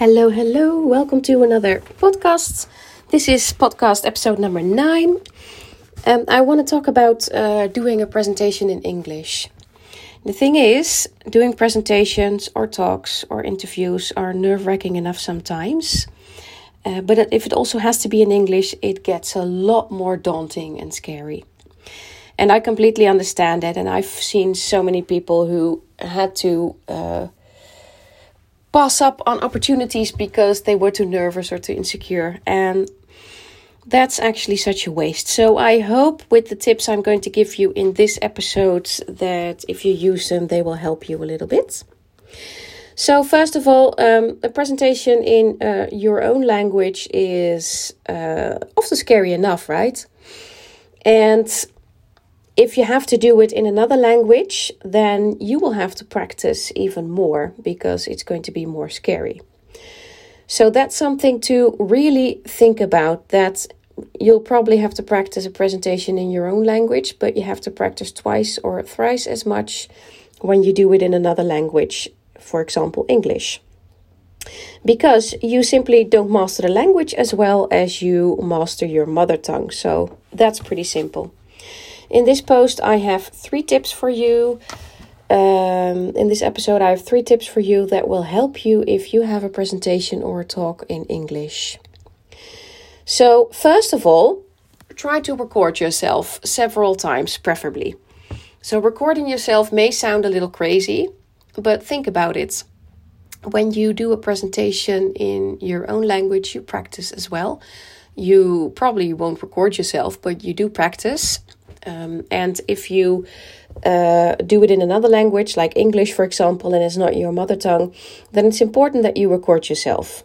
Hello, hello. Welcome to another podcast. This is podcast episode number nine. Um, I want to talk about uh, doing a presentation in English. The thing is, doing presentations or talks or interviews are nerve wracking enough sometimes. Uh, but if it also has to be in English, it gets a lot more daunting and scary. And I completely understand that. And I've seen so many people who had to. Uh, pass up on opportunities because they were too nervous or too insecure. And that's actually such a waste. So I hope with the tips I'm going to give you in this episode that if you use them, they will help you a little bit. So first of all, um, a presentation in uh, your own language is uh, often scary enough, right? And if you have to do it in another language, then you will have to practice even more because it's going to be more scary. So that's something to really think about that you'll probably have to practice a presentation in your own language, but you have to practice twice or thrice as much when you do it in another language, for example, English. Because you simply don't master the language as well as you master your mother tongue. So that's pretty simple. In this post, I have three tips for you. Um, in this episode, I have three tips for you that will help you if you have a presentation or a talk in English. So, first of all, try to record yourself several times, preferably. So, recording yourself may sound a little crazy, but think about it. When you do a presentation in your own language, you practice as well. You probably won't record yourself, but you do practice. Um, and if you uh, do it in another language, like English, for example, and it's not your mother tongue, then it's important that you record yourself.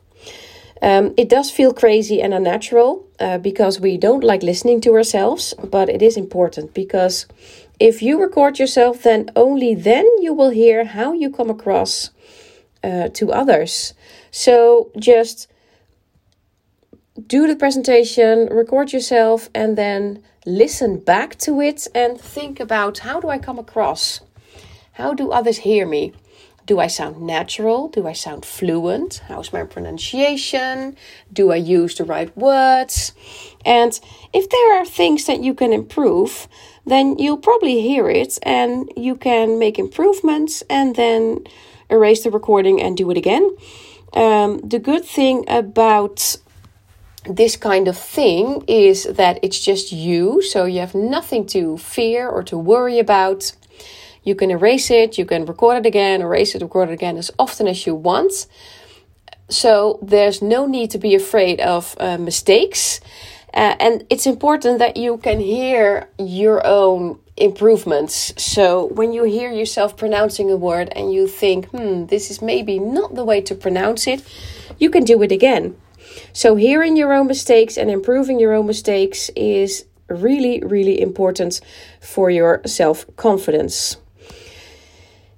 Um, it does feel crazy and unnatural uh, because we don't like listening to ourselves, but it is important because if you record yourself, then only then you will hear how you come across uh, to others. So just do the presentation, record yourself, and then listen back to it and think about how do I come across? How do others hear me? Do I sound natural? Do I sound fluent? How's my pronunciation? Do I use the right words? And if there are things that you can improve, then you'll probably hear it and you can make improvements and then erase the recording and do it again. Um, the good thing about this kind of thing is that it's just you, so you have nothing to fear or to worry about. You can erase it, you can record it again, erase it, record it again as often as you want. So there's no need to be afraid of uh, mistakes. Uh, and it's important that you can hear your own improvements. So when you hear yourself pronouncing a word and you think, hmm, this is maybe not the way to pronounce it, you can do it again. So, hearing your own mistakes and improving your own mistakes is really, really important for your self confidence.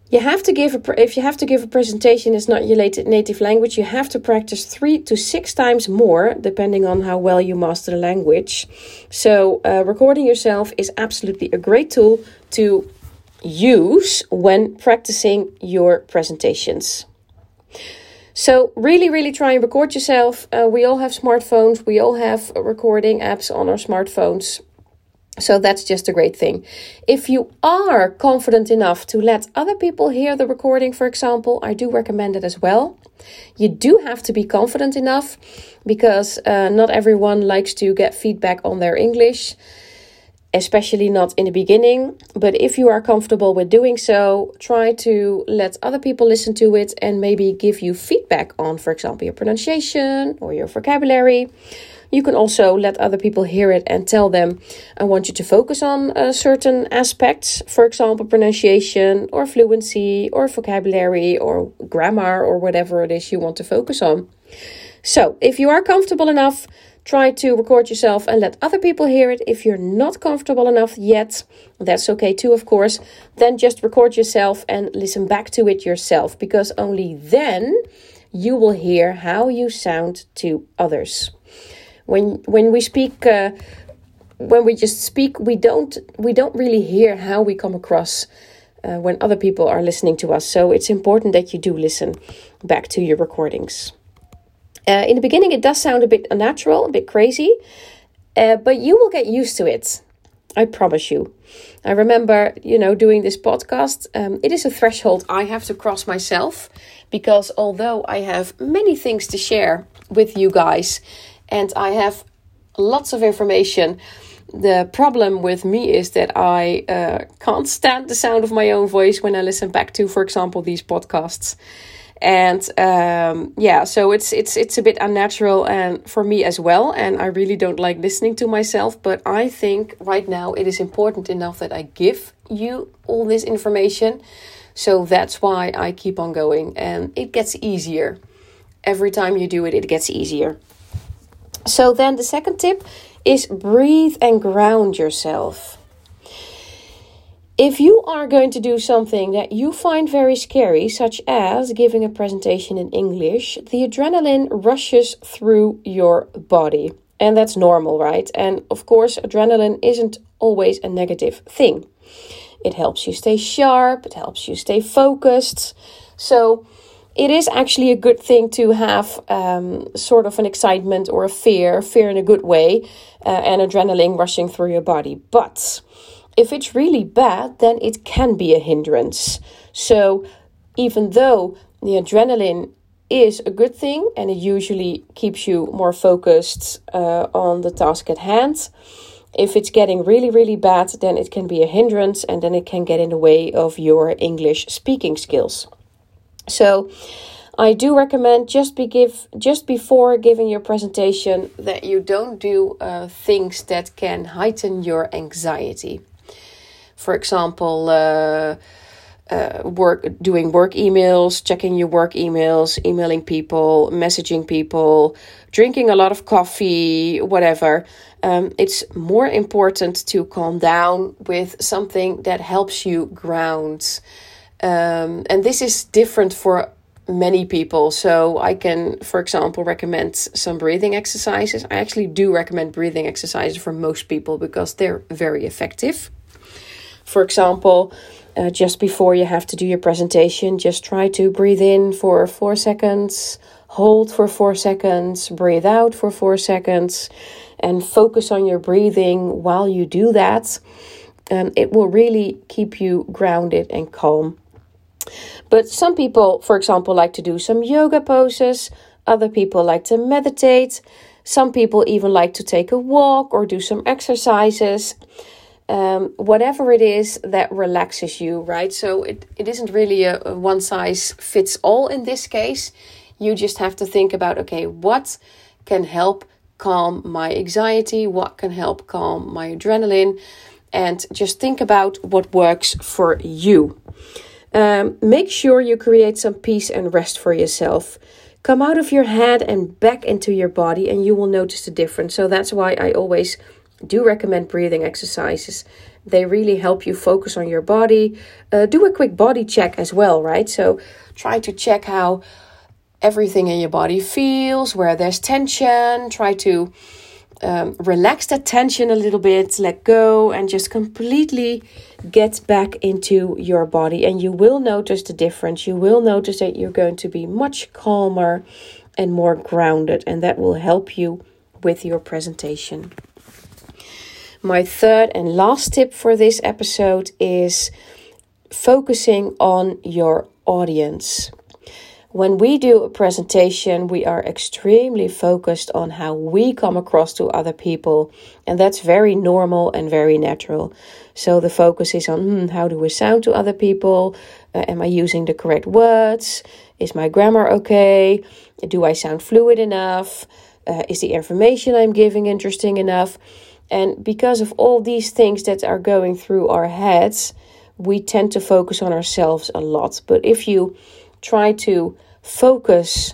You have to give a if you have to give a presentation it's not your native language, you have to practice three to six times more, depending on how well you master the language. So, uh, recording yourself is absolutely a great tool to use when practicing your presentations. So, really, really try and record yourself. Uh, we all have smartphones, we all have recording apps on our smartphones. So, that's just a great thing. If you are confident enough to let other people hear the recording, for example, I do recommend it as well. You do have to be confident enough because uh, not everyone likes to get feedback on their English especially not in the beginning. But if you are comfortable with doing so, try to let other people listen to it and maybe give you feedback on, for example, your pronunciation or your vocabulary. You can also let other people hear it and tell them, I want you to focus on uh, certain aspects, for example, pronunciation or fluency or vocabulary or grammar or whatever it is you want to focus on. So, if you are comfortable enough, Try to record yourself and let other people hear it. If you're not comfortable enough yet, that's okay too, of course. Then just record yourself and listen back to it yourself because only then you will hear how you sound to others. When when we speak uh, when we just speak, we don't we don't really hear how we come across uh, when other people are listening to us. So it's important that you do listen back to your recordings. Uh, in the beginning, it does sound a bit unnatural, a bit crazy, uh, but you will get used to it. I promise you. I remember, you know, doing this podcast. Um, it is a threshold I have to cross myself because although I have many things to share with you guys and I have lots of information, the problem with me is that I uh, can't stand the sound of my own voice when I listen back to, for example, these podcasts and um, yeah so it's it's it's a bit unnatural and for me as well and i really don't like listening to myself but i think right now it is important enough that i give you all this information. So that's why i keep on going and it gets easier. Every time you do it it gets easier. So then the second tip is breathe and ground yourself if you are going to do something that you find very scary, such as giving a presentation in English, the adrenaline rushes through your body. And that's normal, right? And of course, adrenaline isn't always a negative thing. It helps you stay sharp, it helps you stay focused. So, it is actually a good thing to have um, sort of an excitement or a fear, fear in a good way, uh, and adrenaline rushing through your body. But if it's really bad, then it can be a hindrance. So, even though the adrenaline is a good thing and it usually keeps you more focused uh, on the task at hand, if it's getting really, really bad, then it can be a hindrance and then it can get in the way of your English speaking skills. So, I do recommend just be give just before giving your presentation that you don't do uh, things that can heighten your anxiety for example, uh, uh, work doing work emails, checking your work emails, emailing people, messaging people, drinking a lot of coffee, whatever. Um, it's more important to calm down with something that helps you ground. Um, and this is different for many people. So I can, for example, recommend some breathing exercises. I actually do recommend breathing exercises for most people because they're very effective. For example, uh, just before you have to do your presentation, just try to breathe in for four seconds, hold for four seconds, breathe out for four seconds, and focus on your breathing while you do that. And it will really keep you grounded and calm. But some people, for example, like to do some yoga poses, other people like to meditate, some people even like to take a walk or do some exercises um, whatever it is that relaxes you, right? So it, it isn't really a, one size fits all in this case. You just have to think about okay, what can help calm my anxiety? What can help calm my adrenaline? And just think about what works for you. Um, make sure you create some peace and rest for yourself. Come out of your head and back into your body, and you will notice the difference. So that's why I always do recommend breathing exercises. They really help you focus on your body. Uh, do a quick body check as well, right? So try to check how everything in your body feels, where there's tension. Try to um, relax that tension a little bit, let go, and just completely get back into your body. And you will notice the difference. You will notice that you're going to be much calmer and more grounded, and that will help you with your presentation. My third and last tip for this episode is focusing on your audience. When we do a presentation, we are extremely focused on how we come across to other people, and that's very normal and very natural. So the focus is on hmm, how do we sound to other people? Uh, am I using the correct words? Is my grammar okay? Do I sound fluid enough? Uh, is the information I'm giving interesting enough? And because of all these things that are going through our heads, we tend to focus on ourselves a lot. But if you try to focus,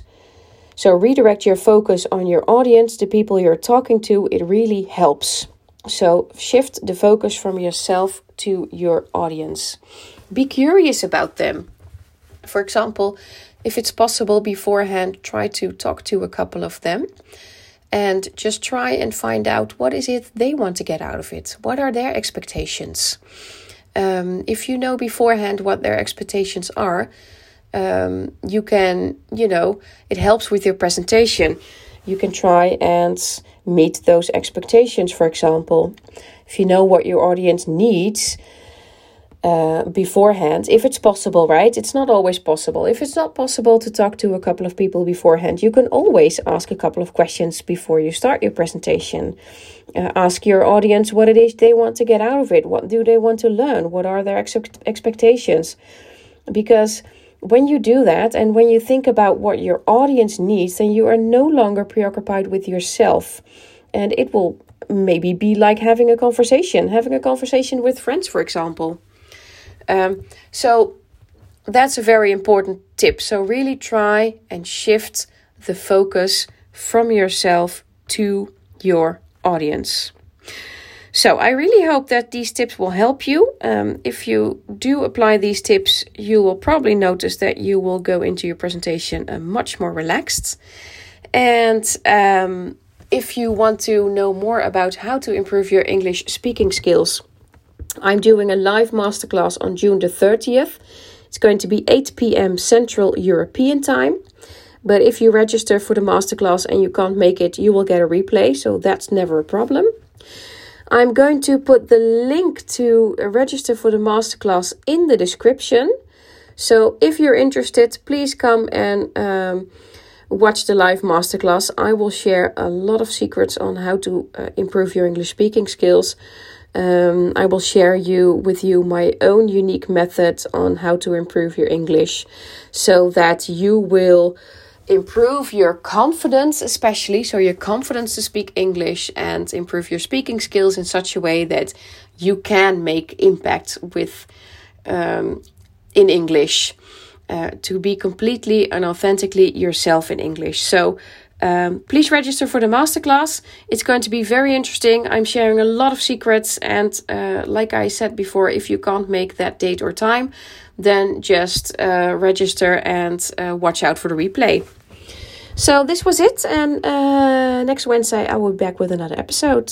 so redirect your focus on your audience, the people you're talking to, it really helps. So shift the focus from yourself to your audience. Be curious about them. For example, if it's possible beforehand, try to talk to a couple of them and just try and find out what is it they want to get out of it what are their expectations um, if you know beforehand what their expectations are um, you can, you know, it helps with your presentation. You can try and meet those expectations, for example. If you know what your audience needs, uh, beforehand, if it's possible, right? It's not always possible. If it's not possible to talk to a couple of people beforehand, you can always ask a couple of questions before you start your presentation. Uh, ask your audience what it is they want to get out of it. What do they want to learn? What are their ex- expectations? Because when you do that and when you think about what your audience needs, then you are no longer preoccupied with yourself. And it will maybe be like having a conversation, having a conversation with friends, for example. Um, so that's a very important tip. So really try and shift the focus from yourself to your audience. So I really hope that these tips will help you. Um, if you do apply these tips, you will probably notice that you will go into your presentation uh, much more relaxed. And um, if you want to know more about how to improve your English speaking skills, I'm doing a live masterclass on June the 30th. It's going to be 8 p.m. Central European time. But if you register for the masterclass and you can't make it, you will get a replay, so that's never a problem. I'm going to put the link to register for the masterclass in the description. So if you're interested, please come and um, watch the live masterclass. I will share a lot of secrets on how to uh, improve your English speaking skills. Um, I will share you with you my own unique method on how to improve your English so that you will improve your confidence, especially so your confidence to speak English and improve your speaking skills in such a way that you can make impact with um, in English. Uh, to be completely and authentically yourself in English. So, um, please register for the masterclass. It's going to be very interesting. I'm sharing a lot of secrets. And uh, like I said before, if you can't make that date or time, then just uh, register and uh, watch out for the replay. So this was it. And uh, next Wednesday, I will be back with another episode.